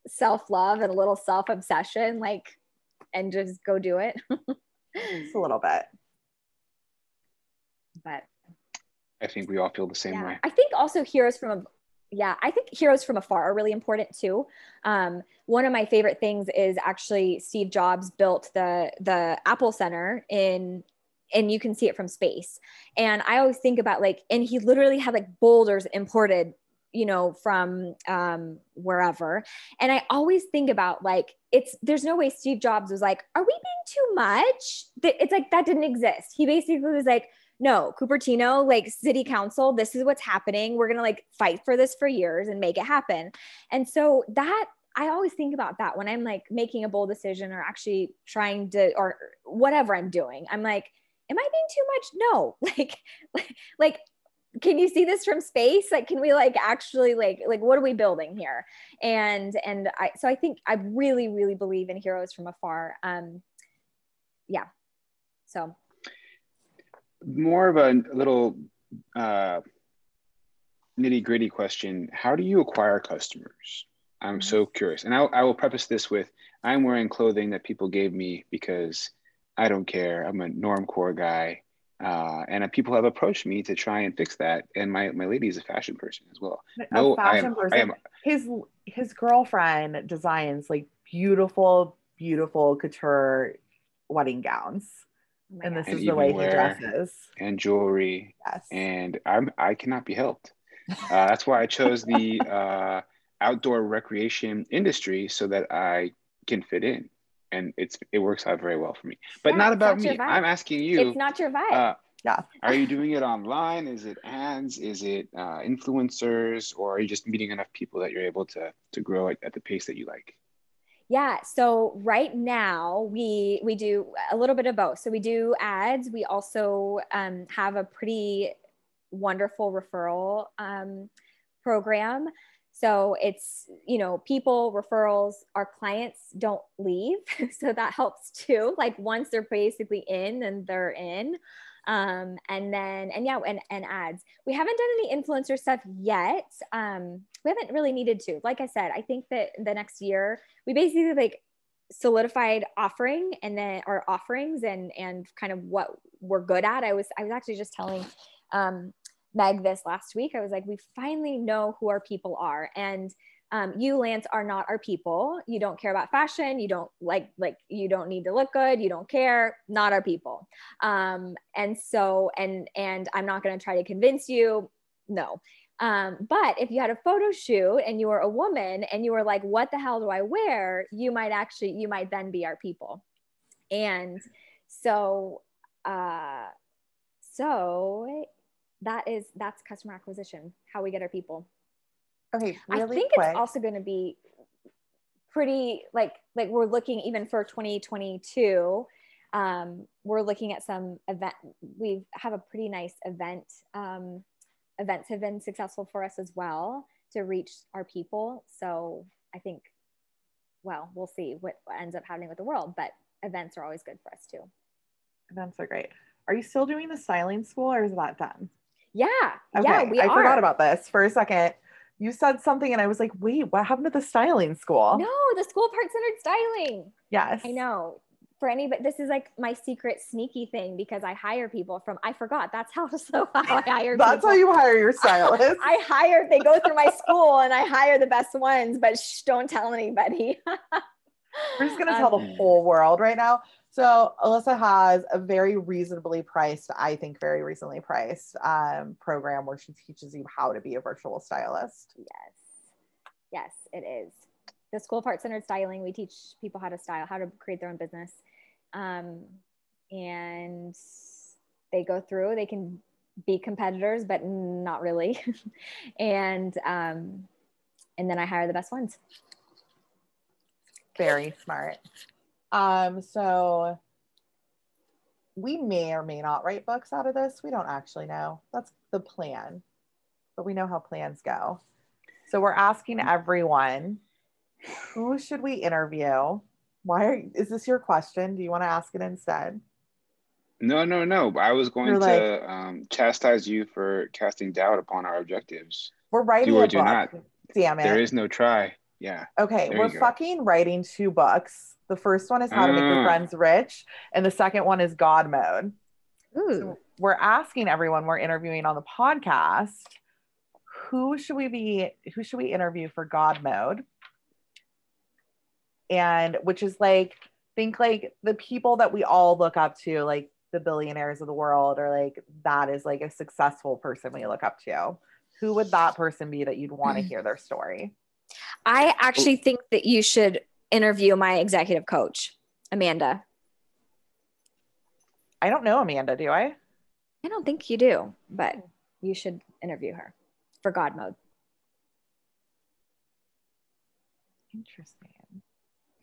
self love and a little self obsession, like, and just go do it. Just a little bit. But I think we all feel the same yeah. way. I think also heroes from a yeah, I think heroes from afar are really important too. Um, one of my favorite things is actually Steve Jobs built the the Apple Center in and you can see it from space. And I always think about like, and he literally had like boulders imported you know from um wherever and i always think about like it's there's no way steve jobs was like are we being too much it's like that didn't exist he basically was like no, Cupertino, like city council, this is what's happening. We're going to like fight for this for years and make it happen. And so that I always think about that when I'm like making a bold decision or actually trying to, or whatever I'm doing. I'm like, am I being too much? No, like, like, can you see this from space? Like, can we like actually like, like, what are we building here? And, and I, so I think I really, really believe in heroes from afar. Um, yeah. So more of a little uh, nitty gritty question. How do you acquire customers? I'm so mm-hmm. curious. And I, I will preface this with I'm wearing clothing that people gave me because I don't care. I'm a normcore guy. Uh, and people have approached me to try and fix that. And my, my lady is a fashion person as well. A no, fashion I am, person. I am, his his girlfriend designs like beautiful, beautiful couture wedding gowns and this and is the way he dresses. and jewelry. Yes. And i'm i cannot be helped. Uh, that's why i chose the uh, outdoor recreation industry so that i can fit in. And it's it works out very well for me. But yeah, not about not me. i'm asking you it's not your vibe. uh, yeah. are you doing it online? Is it ads? Is it uh, influencers? Or are you just meeting enough people that you're able to to grow at, at the pace that you like yeah. So right now we we do a little bit of both. So we do ads. We also um, have a pretty wonderful referral um, program. So it's you know people referrals. Our clients don't leave, so that helps too. Like once they're basically in, and they're in um, and then and yeah and, and ads. We haven't done any influencer stuff yet. Um, we haven't really needed to. Like i said i think that the next year we basically like solidified offering and then our offerings and and kind of what we're good at. I was i was actually just telling um, meg this last week. I was like we finally know who our people are. And um, you lance are not our people. You don't care about fashion. You don't like like you don't need to look good. You don't care. Not our people. Um, and so and and i'm not going to try to convince you. No. Um, but if you had a photo shoot and you were a woman and you were like what the hell do i wear? you might actually you might then be our people. And so uh so that is that's customer acquisition how we get our people Okay, really I think quick. it's also going to be pretty like like we're looking even for 2022 um, we're looking at some event we have a pretty nice event um, events have been successful for us as well to reach our people so i think well we'll see what ends up happening with the world but events are always good for us too events are great are you still doing the styling school or is that done yeah okay. yeah we i are. forgot about this for a second you said something and I was like, wait, what happened to the styling school? No, the school heart centered styling. Yes. I know. For anybody, this is like my secret sneaky thing because I hire people from, I forgot that's how, so how I hire That's people. how you hire your stylist. I hire, they go through my school and I hire the best ones, but shh, don't tell anybody. We're just going to tell um, the whole world right now. So Elissa has a very reasonably priced, I think very reasonably priced um, program where she teaches you how to be a virtual stylist. Yes. Yes, it is. The School of Heart Centered Styling, we teach people how to style, how to create their own business. Um, and they go through, they can be competitors, but not really. and um, and then I hire the best ones. Very smart. Um, so we may or may not write books out of this. We don't actually know. That's the plan, but we know how plans go. So we're asking everyone, who should we interview? Why are is this your question? Do you want to ask it instead? No, no, no. I was going You're to like, um, chastise you for casting doubt upon our objectives. We're writing do or do book. not. Damn it. There is no try. Yeah. Okay, we're fucking writing two books The first one is how to make your Ah. friends rich, and the second one is God mode. Ooh. So we're asking everyone we're interviewing on the podcast, who should we be who should we interview for God mode? And which is like think like the people that we all look up to, like the billionaires of the world, or like that is like a successful person we look up to. Who would that person be that you'd want to hear their story? I actually think that you should interview my executive coach, Amanda. I don't know Amanda, do I? I don't think you do, but you should interview her for God mode. Interesting.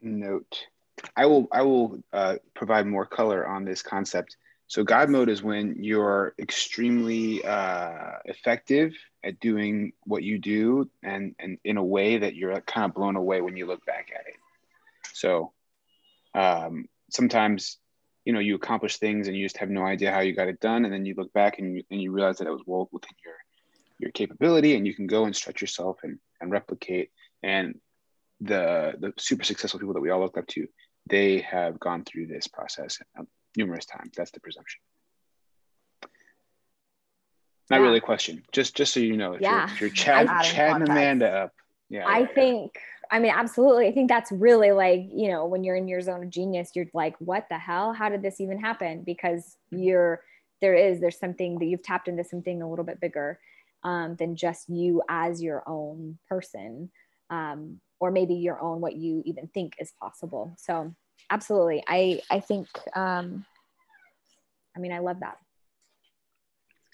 note. I will I will uh, provide more color on this concept. So God mode is when you're extremely uh, effective at doing what you do, and and in a way that you're kind of blown away when you look back at it. So um, sometimes you know you accomplish things and you just have no idea how you got it done, and then you look back and you and you realize that it was well within your your capability, and you can go and stretch yourself and and replicate and the the super successful people that we all look up to, they have gone through this process um, numerous times. That's the presumption. Not Yeah. really a question. Just just so you know, if Yeah. you're, if you're Chad, and. Amanda up, yeah. I yeah. think, I mean, absolutely. I think that's really like, you know, when you're in your zone of genius, you're like, what the hell? How did this even happen? Because you're, there is, there's something that you've tapped into something a little bit bigger um, than just you as your own person, um, or maybe your own, what you even think is possible. So absolutely. I, I think, um, I mean, I love that.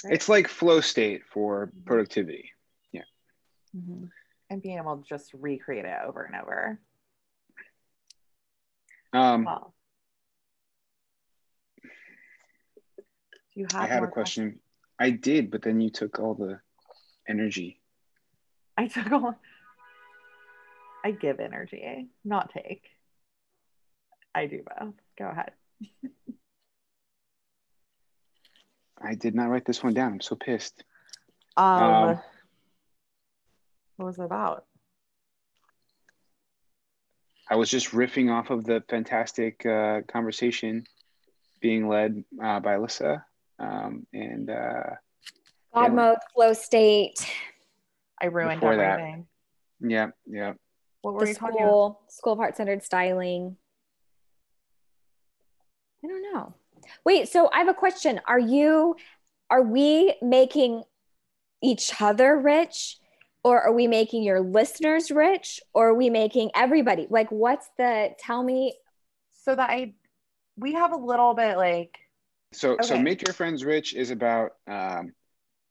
it's like flow state for productivity. Mhm. And being able to just recreate it over and over. Um, Well, do you have I had a question. I did, but then you took all the energy. I took all. I give energy, not take. I do both. Go ahead. I did not write this one down. I'm so pissed. Um, Um, what was it about? I was just riffing off of the fantastic uh, conversation being led uh, by Elissa. Um, and uh, God Yeah. mode, flow state, I ruined Before that. everything. yeah, yeah. What were the you talking about? school, school of heart centered styling. I don't know. Wait, so I have a question. Are you, are we making each other rich? Or are we making your listeners rich? Or are we making everybody? Like, what's the, tell me, So that I, we have a little bit like, So, so make your friends rich is about. Um,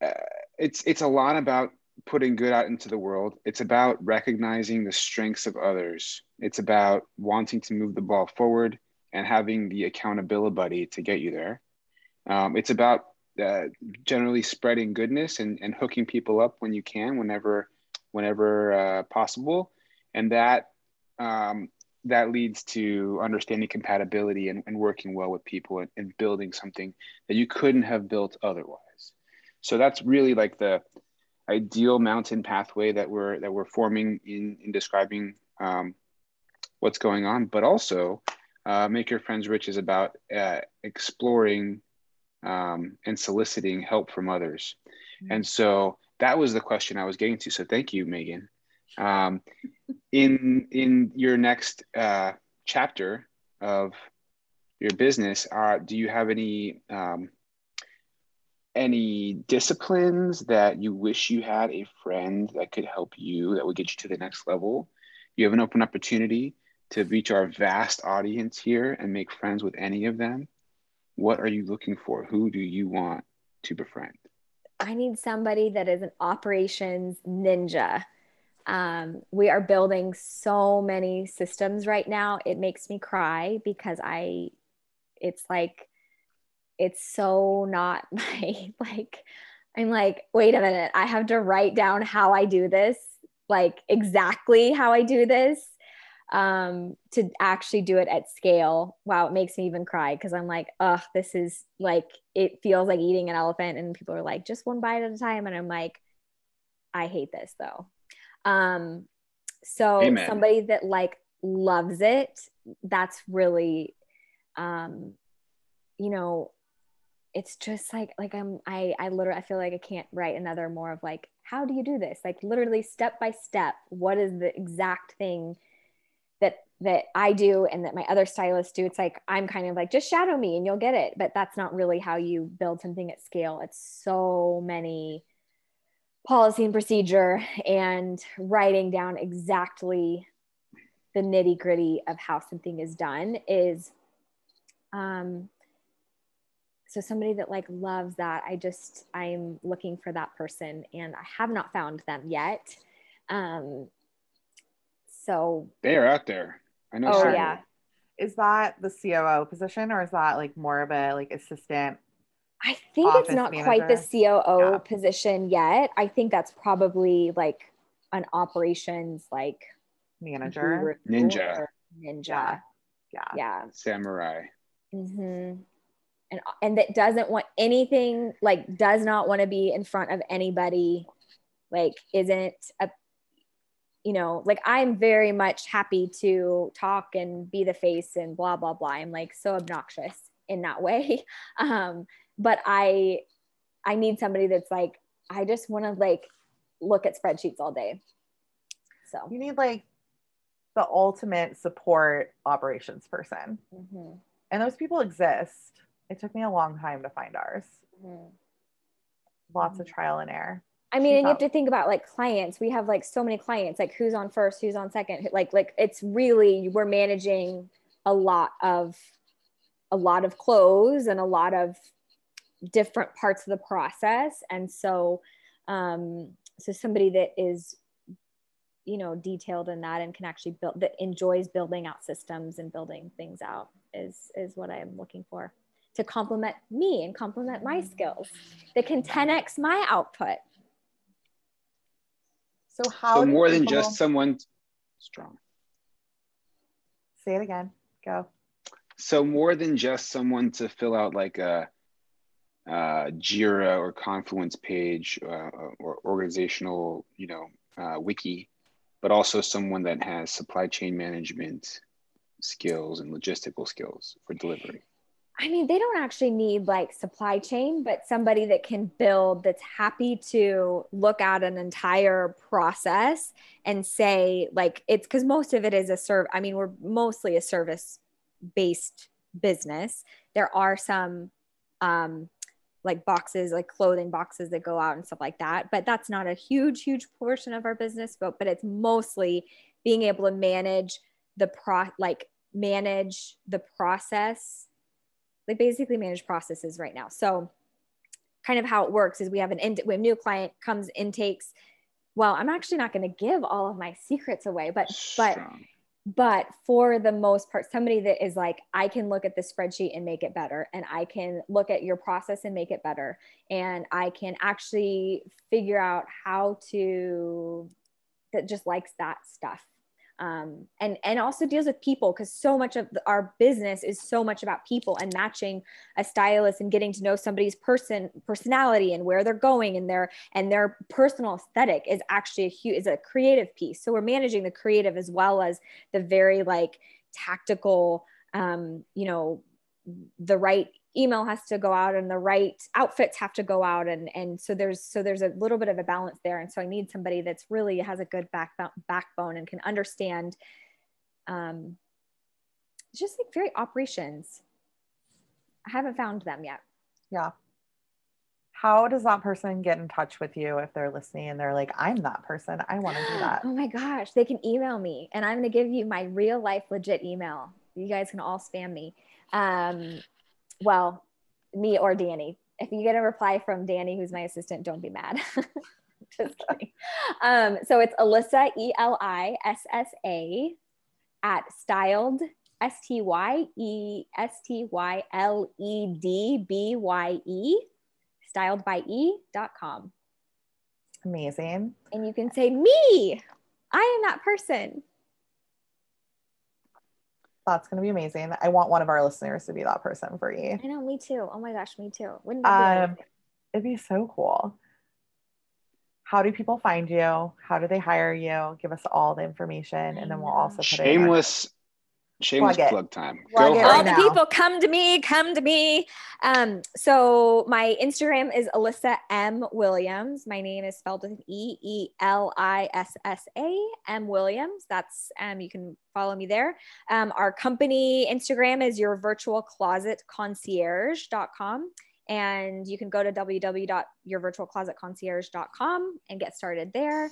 uh, it's it's a lot about putting good out into the world. It's about recognizing the strengths of others. It's about wanting to move the ball forward and having the accountability buddy to get you there. Um, it's about uh, generally spreading goodness and, and hooking people up when you can, whenever whenever uh, possible, and that um, that leads to understanding compatibility and, and working well with people and, and building something that you couldn't have built otherwise. So that's really like the ideal mountain pathway that we're that we're forming in in describing um, what's going on. But also, uh, make your friends rich is about uh, exploring um, and soliciting help from others. And so that was the question I was getting to. So thank you, Megan. Um, in in your next uh, chapter of your business, uh, do you have any um, any disciplines that you wish you had a friend that could help you that would get you to the next level? You have an open opportunity to reach our vast audience here and make friends with any of them. What are you looking for? Who do you want to befriend? I need somebody that is an operations ninja. Um, we are building so many systems right now. It makes me cry because I, it's like, it's so not my, like, I'm like, wait a minute, I have to write down how I do this, like exactly how I do this um, to actually do it at scale. Wow, it makes me even cry because I'm like, oh, this is like, it feels like eating an elephant. And people are like, just one bite at a time. And I'm like, I hate this though. Um, so Amen. somebody that like loves it that's really um you know it's just like like i'm i i literally i feel like i can't write another more of like how do you do this like literally step by step what is the exact thing that i do and that my other stylists do it's like i'm kind of like just shadow me and you'll get it. But that's not really how you build something at scale. It's so many policy and procedure and writing down exactly the nitty gritty of how something is done is um so somebody that like loves that i just i'm looking for that person and i have not found them yet. Um so they are out there i know oh yeah is that the coo position or is that like more of a like assistant i think it's not manager? quite the coo yeah. position yet i think that's probably like an operations like manager ninja ninja yeah yeah, yeah. samurai mm-hmm. and and that doesn't want anything like does not want to be in front of anybody like isn't a you know like i'm very much happy to talk and be the face and blah blah blah i'm like so obnoxious in that way um but i i need somebody that's like i just want to like look at spreadsheets all day so you need like the ultimate support operations person. Mm-hmm. And those people exist. It took me a long time to find ours. Mm-hmm. Lots of mm-hmm. trial and error. I mean, and you have to think about like clients. We have like so many clients, like who's on first, who's on second. Like, like it's really we're managing a lot of a lot of clothes and a lot of different parts of the process. And so um so somebody that is you know detailed in that and can actually build that enjoys building out systems and building things out is is what i'm looking for to complement me and complement my skills that can 10x my output so how so more than just someone strong. Say it again. Go. So more than just someone to fill out like a uh, Jira or Confluence page uh, or organizational, you know, uh, wiki but also someone that has supply chain management skills and logistical skills for delivery. I mean, they don't actually need like supply chain, but somebody that can build that's happy to look at an entire process and say, like, it's because most of it is a serve. I mean, we're mostly a service based business. There are some um, like boxes like clothing boxes that go out and stuff like that but that's not a huge huge portion of our business but but it's mostly being able to manage the pro like manage the process like basically manage processes right now. So kind of how it works is we have an in, we have new client comes intakes. Well i'm actually not going to give all of my secrets away but but but for the most part somebody that is like i can look at the spreadsheet and make it better and i can look at your process and make it better and i can actually figure out how to that just likes that stuff um, and and also deals with people because so much of our business is so much about people and matching a stylist and getting to know somebody's person personality and where they're going and their and their personal aesthetic is actually a huge is a creative piece. So we're managing the creative as well as the very like tactical um, you know the right email has to go out and the right outfits have to go out. And and so there's so there's a little bit of a balance there. And so i need somebody that's really has a good back, backbone and can understand um just like very operations. I haven't found them yet. Yeah. How does that person get in touch with you if they're listening and they're like i'm that person. I want to do that. Oh my gosh. They can email me and i'm going to give you my real life legit email. You guys can all spam me. Um, well, me or Danny. If you get a reply from Danny, who's my assistant, don't be mad. Just kidding. Um, so it's Elissa, E L I S S A, at styled, S T Y E S T Y L E D B Y E, styled by E.com. Amazing. And you can say, Me, I am that person that's going to be amazing. I want one of our listeners to be that person for you. I know, me too. Oh my gosh, me too. Wouldn't that um, be It'd be so cool. how do people find you? How do they hire you? Give us all the information, and then we'll also put shameless. Shameless plug, plug time. Plug Go all right the people come to me, come to me. Um, so my Instagram is Elissa M Williams. My name is spelled with an E E L I S S A M Williams. That's um, you can follow me there. Um, our company Instagram is your virtual closet concierge.com and you can go to www.yourvirtualclosetconcierge.com and get started there.